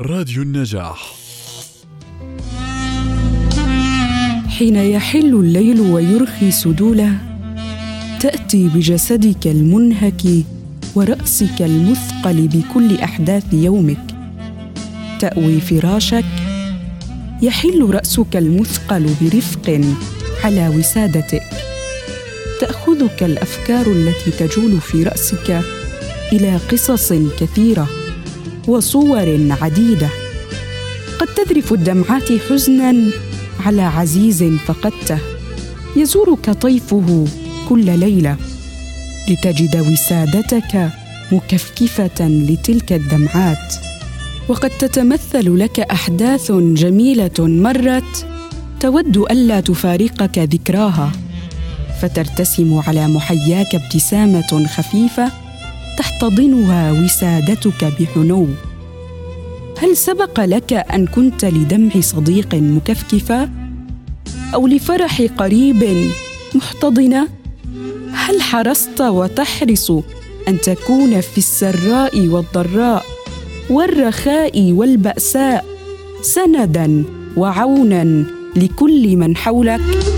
راديو النجاح. حين يحل الليل ويرخي سدوله تأتي بجسدك المنهك ورأسك المثقل بكل أحداث يومك. تأوي فراشك يحل رأسك المثقل برفق على وسادتك. تأخذك الأفكار التي تجول في رأسك إلى قصص كثيرة. وصور عديدة. قد تذرف الدمعات حزنا على عزيز فقدته. يزورك طيفه كل ليلة. لتجد وسادتك مكفكفة لتلك الدمعات. وقد تتمثل لك أحداث جميلة مرت تود ألا تفارقك ذكراها. فترتسم على محياك ابتسامة خفيفة تحتضنها وسادتك بحنو. هل سبق لك أن كنت لدمع صديق مكفكفه أو لفرح قريب محتضنه هل حرصت وتحرص أن تكون في السراء والضراء والرخاء والبأساء سندا وعونا لكل من حولك؟